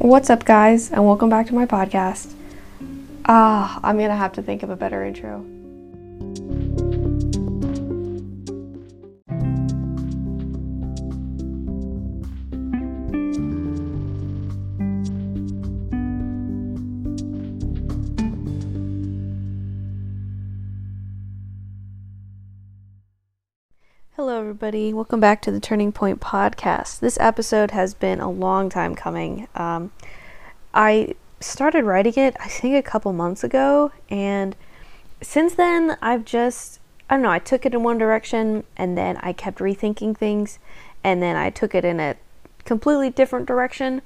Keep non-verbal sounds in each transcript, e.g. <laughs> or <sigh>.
What's up, guys, and welcome back to my podcast. Ah, I'm gonna have to think of a better intro. Everybody. Welcome back to the Turning Point podcast. This episode has been a long time coming. Um, I started writing it, I think, a couple months ago, and since then, I've just, I don't know, I took it in one direction and then I kept rethinking things, and then I took it in a completely different direction.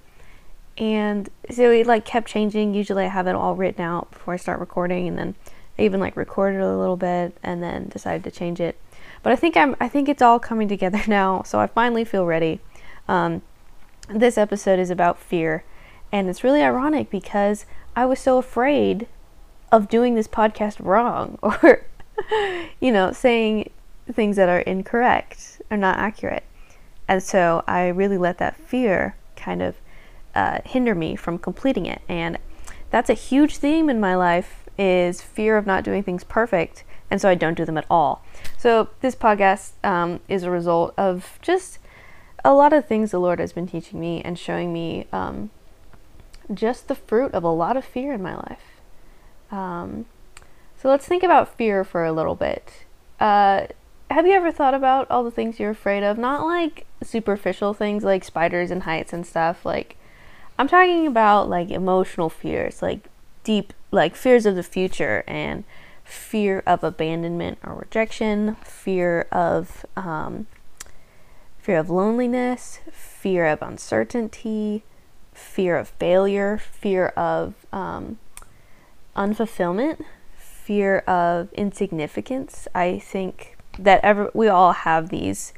And so it like kept changing. Usually I have it all written out before I start recording, and then I even like recorded a little bit and then decided to change it but I think I'm I think it's all coming together <laughs> now, so I finally feel ready. Um, this episode is about fear, and it's really ironic because I was so afraid of doing this podcast wrong <laughs> or you know saying things that are incorrect or not accurate, and so I really let that fear kind of uh, hinder me from completing it, and that's a huge theme in my life is fear of not doing things perfect and so I don't do them at all. So this podcast um, is a result of just a lot of things the Lord has been teaching me and showing me um, just the fruit of a lot of fear in my life. Um, so let's think about fear for a little bit. Uh, have you ever thought about all the things you're afraid of? Not like superficial things like spiders and heights and stuff. Like, I'm talking about like emotional fears, like deep, like fears of the future and fear of abandonment or rejection, fear of um, fear of loneliness, fear of uncertainty, fear of failure, fear of um, unfulfillment, fear of insignificance. I think that ever we all have these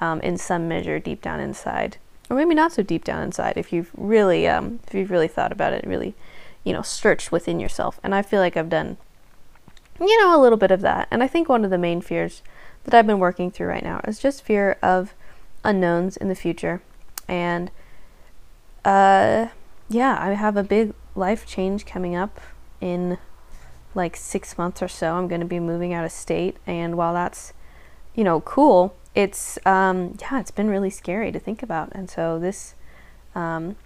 um, in some measure deep down inside, or maybe not so deep down inside. If you've really, um, if you've really thought about it, really, you know, searched within yourself. And I feel like I've done you know, a little bit of that. And I think one of the main fears that I've been working through right now is just fear of unknowns in the future. And uh, yeah, I have a big life change coming up in like six months or so. I'm going to be moving out of state. And while that's, you know, cool, it's, um, yeah, it's been really scary to think about. And so this, um,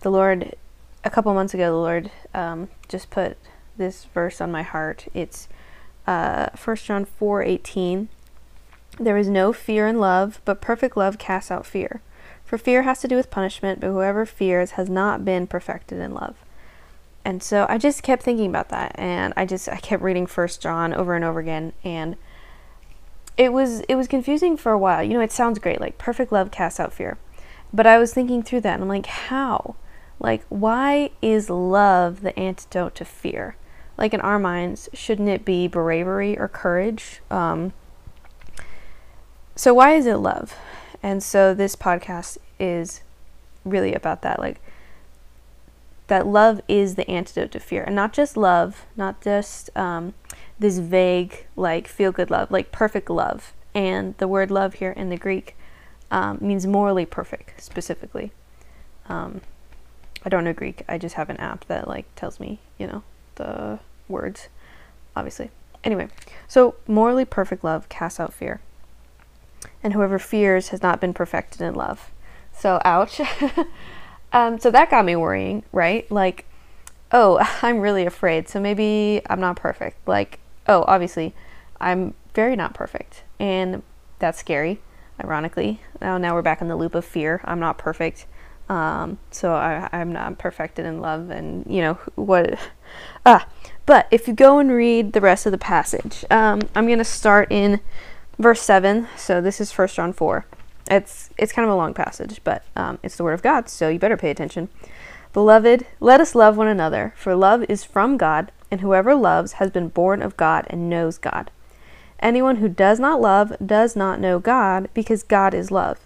the Lord, a couple months ago, the Lord um, just put this verse on my heart. It's uh, 1 John 4 18. There is no fear in love, but perfect love casts out fear. For fear has to do with punishment, but whoever fears has not been perfected in love. And so I just kept thinking about that, and I just I kept reading First John over and over again, and it was it was confusing for a while. You know, it sounds great, like perfect love casts out fear, but I was thinking through that, and I'm like, how? Like, why is love the antidote to fear? Like in our minds, shouldn't it be bravery or courage? Um, so why is it love? And so this podcast is really about that, like that love is the antidote to fear, and not just love, not just um, this vague like feel good love, like perfect love. And the word love here in the Greek um, means morally perfect, specifically. Um, I don't know Greek. I just have an app that like tells me, you know, the words, obviously. Anyway, so morally perfect love casts out fear. And whoever fears has not been perfected in love. So, ouch. <laughs> um, so that got me worrying, right? Like, oh, <laughs> I'm really afraid. So maybe I'm not perfect. Like, oh, obviously, I'm very not perfect. And that's scary, ironically. Now, now we're back in the loop of fear. I'm not perfect. Um, so I, I'm not perfected in love, and you know what? <laughs> Ah, but if you go and read the rest of the passage, um, I'm going to start in verse seven. So this is First John four. It's it's kind of a long passage, but um, it's the word of God, so you better pay attention. Beloved, let us love one another, for love is from God, and whoever loves has been born of God and knows God. Anyone who does not love does not know God, because God is love.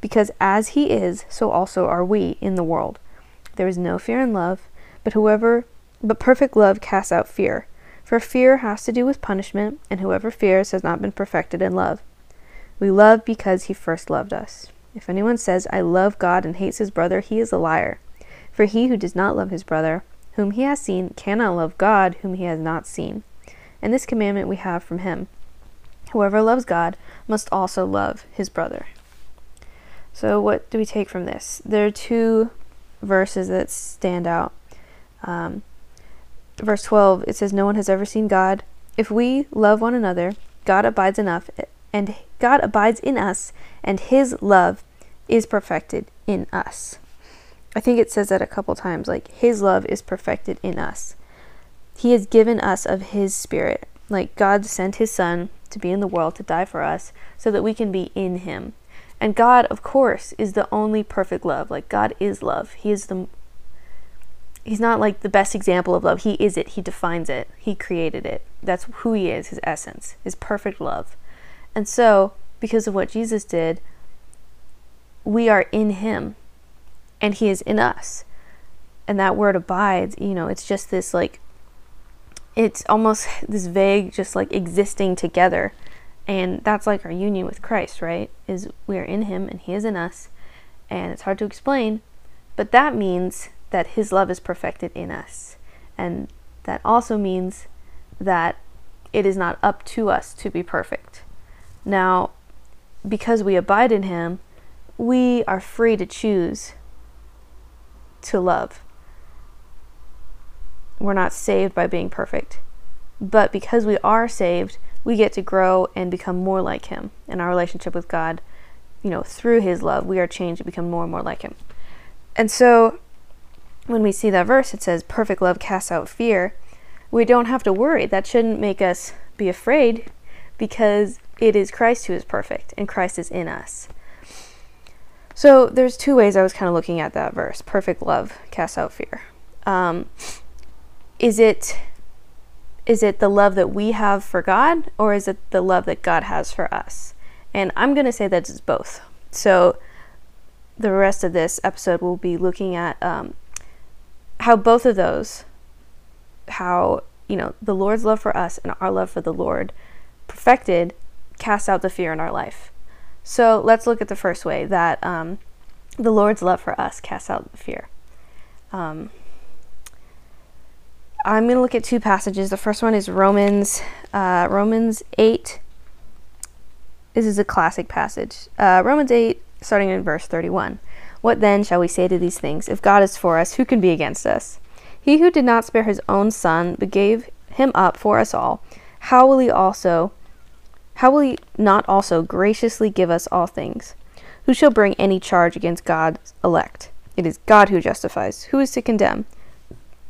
because as he is, so also are we in the world. There is no fear in love, but whoever but perfect love casts out fear, for fear has to do with punishment, and whoever fears has not been perfected in love. We love because he first loved us. If anyone says, I love God and hates his brother, he is a liar. For he who does not love his brother, whom he has seen, cannot love God, whom he has not seen. And this commandment we have from him Whoever loves God must also love his brother. So, what do we take from this? There are two verses that stand out. Um, verse 12, it says, No one has ever seen God. If we love one another, God abides enough, and God abides in us, and his love is perfected in us. I think it says that a couple times, like his love is perfected in us. He has given us of his spirit. Like God sent his son to be in the world to die for us so that we can be in him. And God, of course, is the only perfect love. Like God is love. He is the he's not like the best example of love. He is it. He defines it. He created it. That's who he is, his essence, his perfect love. And so, because of what Jesus did, we are in him and he is in us. And that word abides, you know, it's just this like it's almost <laughs> this vague just like existing together. And that's like our union with Christ, right? Is we are in him and he is in us. And it's hard to explain, but that means that his love is perfected in us. And that also means that it is not up to us to be perfect. Now, because we abide in him, we are free to choose to love. We're not saved by being perfect. But because we are saved, we get to grow and become more like him in our relationship with God. You know, through his love, we are changed to become more and more like him. And so when we see that verse, it says, perfect love casts out fear. We don't have to worry. That shouldn't make us be afraid because it is Christ who is perfect and Christ is in us. So there's two ways I was kind of looking at that verse. Perfect love casts out fear. Um, is it is it the love that we have for God or is it the love that God has for us? And I'm going to say that it's both. So the rest of this episode will be looking at um, how both of those, how, you know, the Lord's love for us and our love for the Lord perfected cast out the fear in our life. So let's look at the first way that um, the Lord's love for us casts out the fear. Um, I'm going to look at two passages. The first one is Romans, uh, Romans 8. This is a classic passage. Uh, Romans 8, starting in verse 31. What then shall we say to these things? If God is for us, who can be against us? He who did not spare his own son, but gave him up for us all, how will he also how will he not also graciously give us all things? Who shall bring any charge against God's elect? It is God who justifies. Who is to condemn?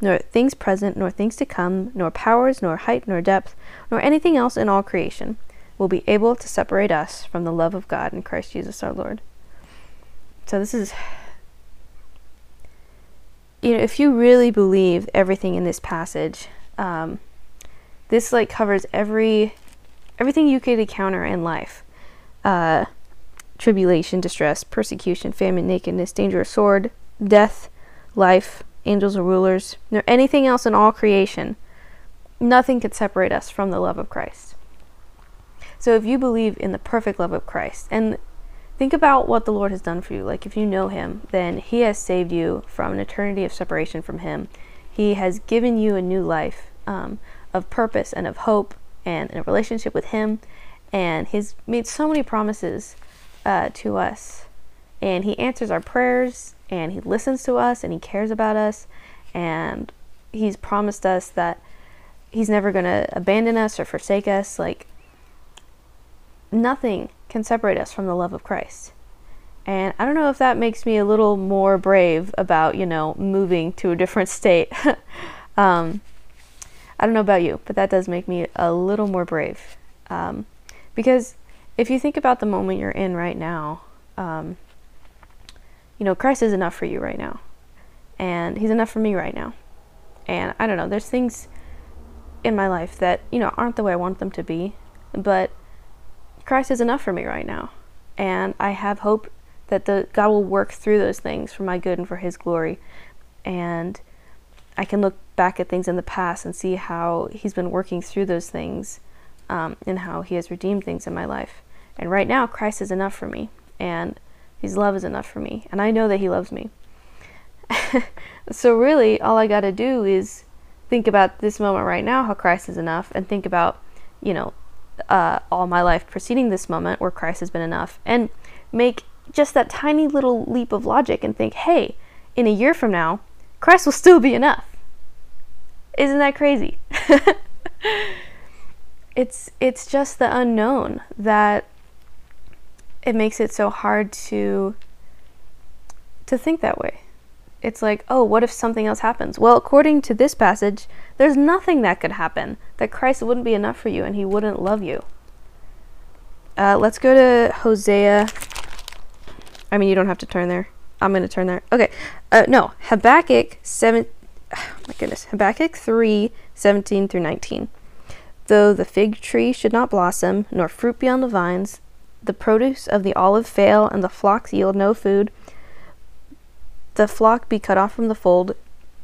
nor things present, nor things to come, nor powers, nor height, nor depth, nor anything else in all creation will be able to separate us from the love of God in Christ Jesus our Lord. So this is you know, if you really believe everything in this passage, um, this like covers every everything you could encounter in life. Uh, tribulation, distress, persecution, famine, nakedness, danger, sword, death, life, angels or rulers, nor anything else in all creation, nothing could separate us from the love of Christ. So if you believe in the perfect love of Christ, and think about what the Lord has done for you, like if you know Him, then He has saved you from an eternity of separation from Him. He has given you a new life um, of purpose and of hope and a relationship with Him, and He's made so many promises uh, to us. And He answers our prayers, and He listens to us, and He cares about us, and He's promised us that He's never going to abandon us or forsake us. Like, nothing can separate us from the love of Christ. And I don't know if that makes me a little more brave about, you know, moving to a different <laughs> state. <laughs> um, I don't know about you, but that does make me a little more brave. Um, because if you think about the moment you're in right now, um, you know, Christ is enough for you right now. And He's enough for me right now. And I don't know, there's things in my life that, you know, aren't the way I want them to be, but Christ is enough for me right now. And I have hope that the God will work through those things for my good and for his glory. And I can look back at things in the past and see how he's been working through those things um, and how he has redeemed things in my life. And right now, Christ is enough for me, and his love is enough for me, and I know that he loves me. <laughs> so, really, all I got to do is think about this moment right now, how Christ is enough, and think about, you know, uh, all my life preceding this moment where Christ has been enough, and make just that tiny little leap of logic and think, hey, in a year from now, Christ will still be enough. Isn't that crazy? <laughs> it's it's just the unknown that it makes it so hard to to think that way. It's like, oh, what if something else happens? Well, according to this passage, there's nothing that could happen that Christ wouldn't be enough for you and he wouldn't love you. Uh, let's go to Hosea. I mean, you don't have to turn there. I'm going to turn there. Okay. Uh, no, Habakkuk 7. <sighs> Oh my goodness. Habakkuk 3 17 through 19. Though the fig tree should not blossom, nor fruit be on the vines, the produce of the olive fail, and the flocks yield no food, the flock be cut off from the fold,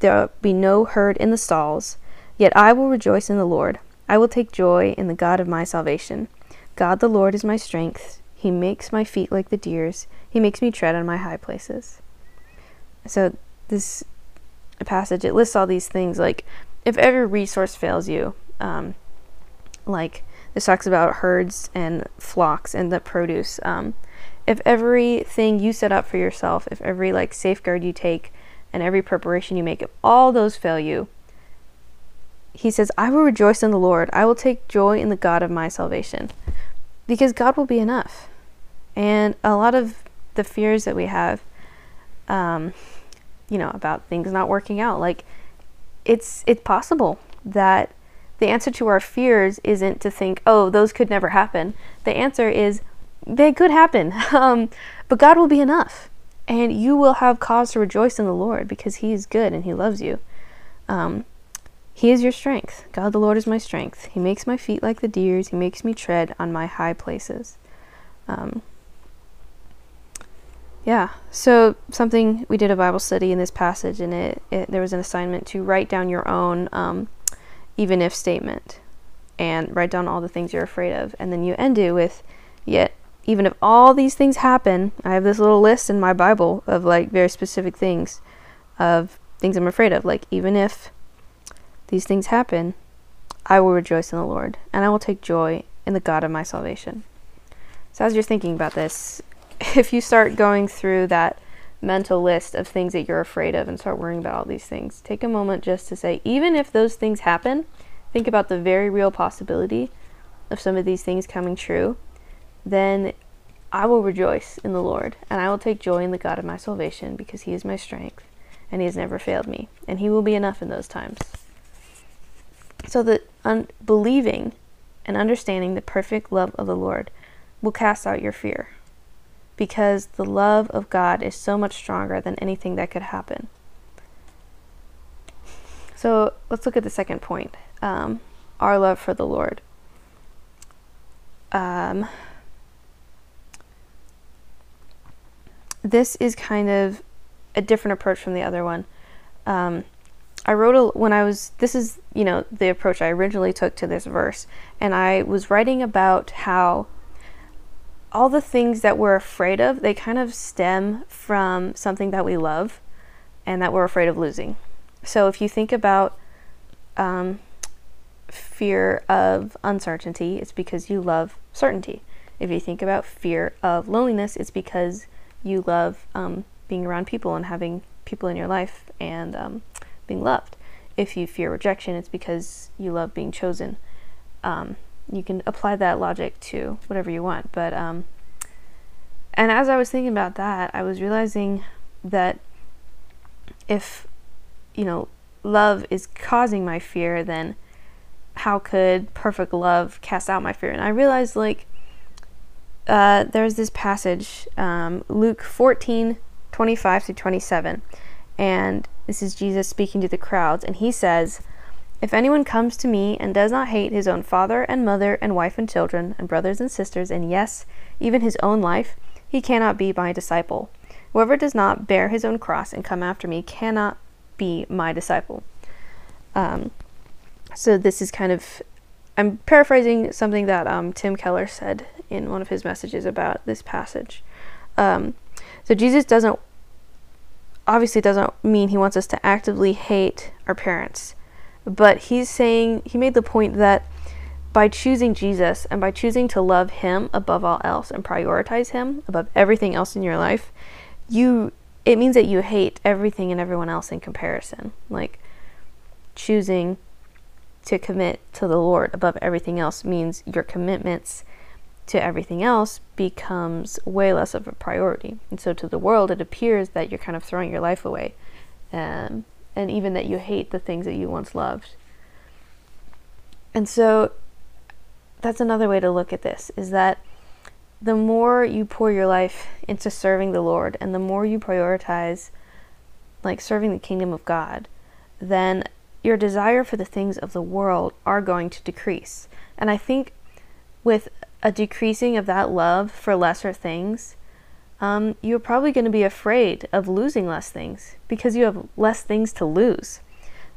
there be no herd in the stalls, yet I will rejoice in the Lord. I will take joy in the God of my salvation. God the Lord is my strength. He makes my feet like the deer's. He makes me tread on my high places. So this passage it lists all these things like if every resource fails you, um, like this talks about herds and flocks and the produce. Um, if everything you set up for yourself, if every like safeguard you take and every preparation you make, if all those fail you, he says, I will rejoice in the Lord. I will take joy in the God of my salvation. Because God will be enough. And a lot of the fears that we have, um, you know, about things not working out, like it's it's possible that the answer to our fears isn't to think, oh, those could never happen. The answer is they could happen. <laughs> Um, but God will be enough. And you will have cause to rejoice in the Lord because He is good and He loves you. Um, he is your strength. God the Lord is my strength. He makes my feet like the deer's. He makes me tread on my high places. Um, yeah, so something we did a Bible study in this passage, and it, it there was an assignment to write down your own um, even if statement and write down all the things you're afraid of. And then you end it with, yet even if all these things happen, I have this little list in my Bible of like very specific things of things I'm afraid of. Like, even if these things happen, I will rejoice in the Lord and I will take joy in the God of my salvation. So, as you're thinking about this, <laughs> if you start going through that mental list of things that you're afraid of and start worrying about all these things, take a moment just to say, even if those things happen, think about the very real possibility of some of these things coming true. Then I will rejoice in the Lord, and I will take joy in the God of my salvation, because he is my strength, and he has never failed me, and he will be enough in those times. So that un- believing and understanding the perfect love of the Lord will cast out your fear, because the love of God is so much stronger than anything that could happen. So let's look at the second point um, our love for the Lord. Um, this is kind of a different approach from the other one. um, I wrote a, when I was, this is, you know, the approach I originally took to this verse. And I was writing about how all the things that we're afraid of, they kind of stem from something that we love and that we're afraid of losing. So if you think about um, fear of uncertainty, it's because you love certainty. If you think about fear of loneliness, it's because you love um, being around people and having people in your life and um, being loved. If you fear rejection, it's because you love being chosen. Um, you can apply that logic to whatever you want. But, um, and as I was thinking about that, I was realizing that if, you know, love is causing my fear, then how could perfect love cast out my fear? And I realized, like, uh, there's this passage, um, Luke 14 25 to 27. And this is Jesus speaking to the crowds. And he says, If anyone comes to me and does not hate his own father and mother and wife and children and brothers and sisters, and yes, even his own life, he cannot be my disciple. Whoever does not bear his own cross and come after me cannot be my disciple. Um, so this is kind of, I'm paraphrasing something that um, Tim Keller said in one of his messages about this passage. Um, so Jesus doesn't obviously doesn't mean he wants us to actively hate our parents, but he's saying he made the point that by choosing Jesus and by choosing to love him above all else and prioritize him above everything else in your life, you it means that you hate everything and everyone else in comparison. Like choosing to commit to the Lord above everything else means your commitments to everything else becomes way less of a priority. And so to the world, it appears that you're kind of throwing your life away. Um, and even that you hate the things that you once loved. And so that's another way to look at this is that the more you pour your life into serving the Lord and the more you prioritize like serving the kingdom of God, then your desire for the things of the world are going to decrease. And I think with a decreasing of that love for lesser things, um, you're probably going to be afraid of losing less things because you have less things to lose.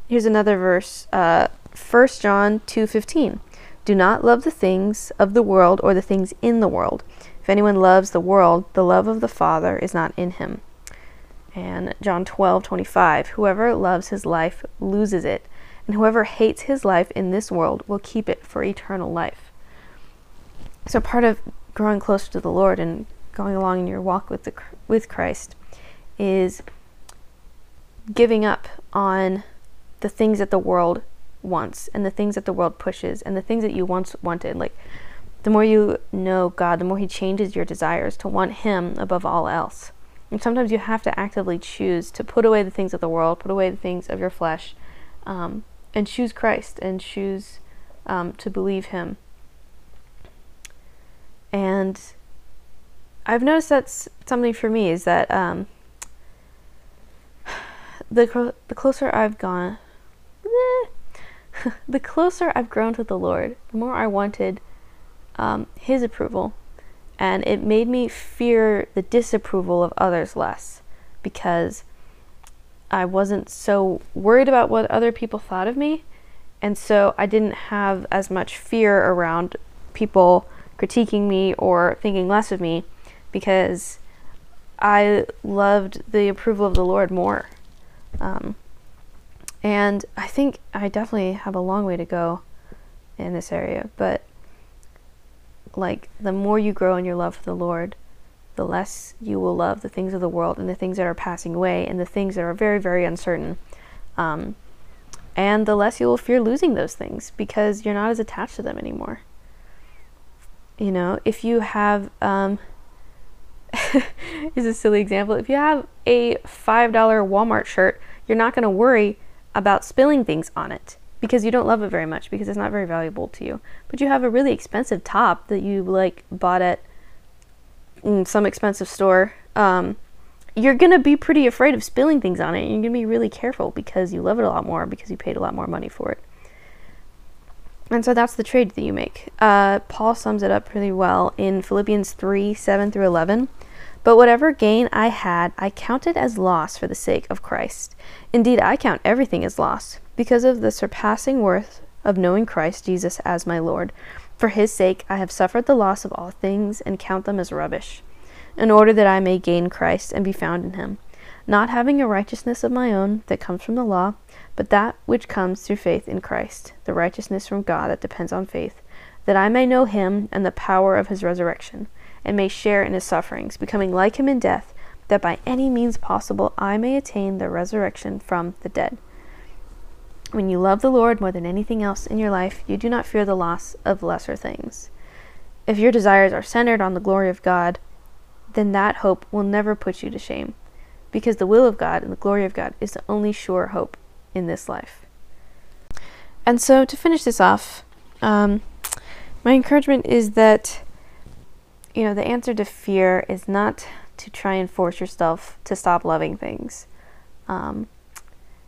Here's another verse, uh, 1 John 2.15. Do not love the things of the world or the things in the world. If anyone loves the world, the love of the Father is not in him. And John 12:25, whoever loves his life loses it, and whoever hates his life in this world will keep it for eternal life. So part of growing closer to the Lord and going along in your walk with the with Christ is giving up on the things that the world wants and the things that the world pushes and the things that you once wanted. Like the more you know God the more he changes your desires to want him above all else. And sometimes you have to actively choose to put away the things of the world put away the things of your flesh um, and choose Christ and choose um, to believe him. And I've noticed that's something for me is that um, the the closer I've gone, <laughs> the closer I've grown to the Lord, the more I wanted um, His approval, and it made me fear the disapproval of others less because I wasn't so worried about what other people thought of me, and so I didn't have as much fear around people critiquing me or thinking less of me because I loved the approval of the Lord more. Um, and I think I definitely have a long way to go in this area, but like the more you grow in your love for the Lord, the less you will love the things of the world and the things that are passing away and the things that are very, very uncertain. Um, and the less you will fear losing those things because you're not as attached to them anymore. You know, if you have, um, <laughs> is a silly example. If you have a $5 Walmart shirt, you're not going to worry about spilling things on it because you don't love it very much because it's not very valuable to you. But you have a really expensive top that you like bought at some expensive store. Um, you're going to be pretty afraid of spilling things on it. You're going to be really careful because you love it a lot more because you paid a lot more money for it. And so that's the trade that you make. Uh, Paul sums it up really well in Philippians 3 7 through 11. But whatever gain I had, I counted as loss for the sake of Christ. Indeed, I count everything as loss, because of the surpassing worth of knowing Christ Jesus as my Lord. For his sake I have suffered the loss of all things, and count them as rubbish, in order that I may gain Christ and be found in him, not having a righteousness of my own that comes from the law, but that which comes through faith in Christ, the righteousness from God that depends on faith, that I may know him and the power of his resurrection and may share in his sufferings, becoming like him in death, that by any means possible I may attain the resurrection from the dead. When you love the Lord more than anything else in your life, you do not fear the loss of lesser things. If your desires are centered on the glory of God, then that hope will never put you to shame, because the will of God and the glory of God is the only sure hope in this life. And so, to finish this off, um, my encouragement is that you know, the answer to fear is not to try and force yourself to stop loving things. Um,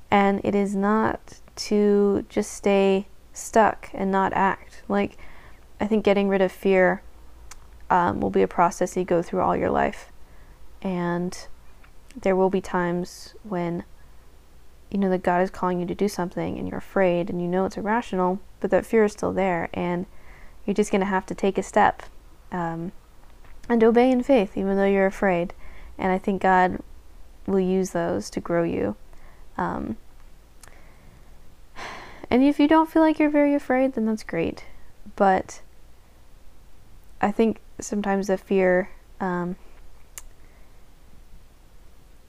and it is not to just stay stuck and not act. Like, I think getting rid of fear um, will be a process you go through all your life. And there will be times when, you know, that God is calling you to do something and you're afraid and you know it's irrational, but that fear is still there. And you're just going to have to take a step. Um, and obey in faith, even though you're afraid. And I think God will use those to grow you. Um, and if you don't feel like you're very afraid, then that's great. But I think sometimes the fear, um,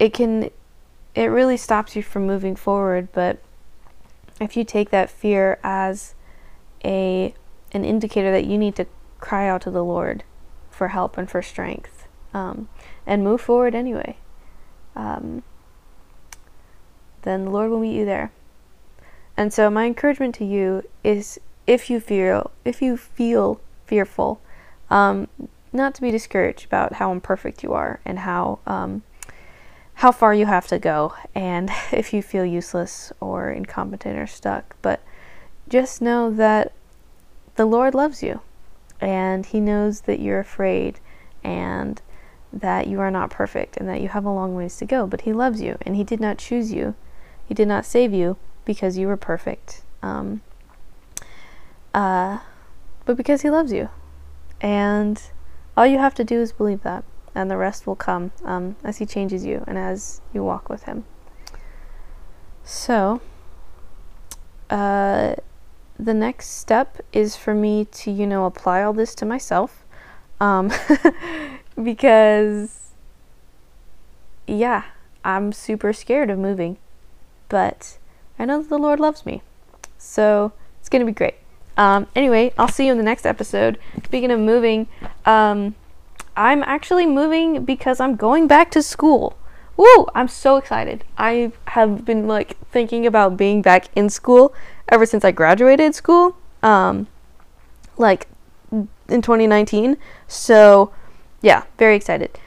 it can, it really stops you from moving forward. But if you take that fear as a an indicator that you need to cry out to the Lord for help and for strength um, and move forward anyway, um, then the Lord will meet you there. And so my encouragement to you is if you feel if you feel fearful, um, not to be discouraged about how imperfect you are and how um, how far you have to go, and <laughs> if you feel useless or incompetent or stuck, but just know that the Lord loves you and He knows that you're afraid and that you are not perfect and that you have a long ways to go. But He loves you, and He did not choose you. He did not save you because you were perfect, um, uh, but because He loves you. And all you have to do is believe that, and the rest will come um, as He changes you and as you walk with Him. So, uh, the next step is for me to, you know, apply all this to myself. Um, <laughs> because, yeah, I'm super scared of moving. But I know that the Lord loves me. So it's going to be great. Um, anyway, I'll see you in the next episode. Speaking of moving, um, I'm actually moving because I'm going back to school. Woo! I'm so excited. I have been like thinking about being back in school ever since I graduated school, um, like in 2019. So, yeah, very excited.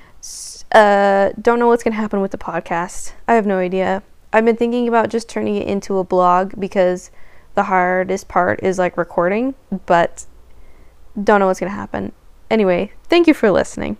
Uh, don't know what's gonna happen with the podcast. I have no idea. I've been thinking about just turning it into a blog because the hardest part is like recording, but don't know what's gonna happen. Anyway, thank you for listening.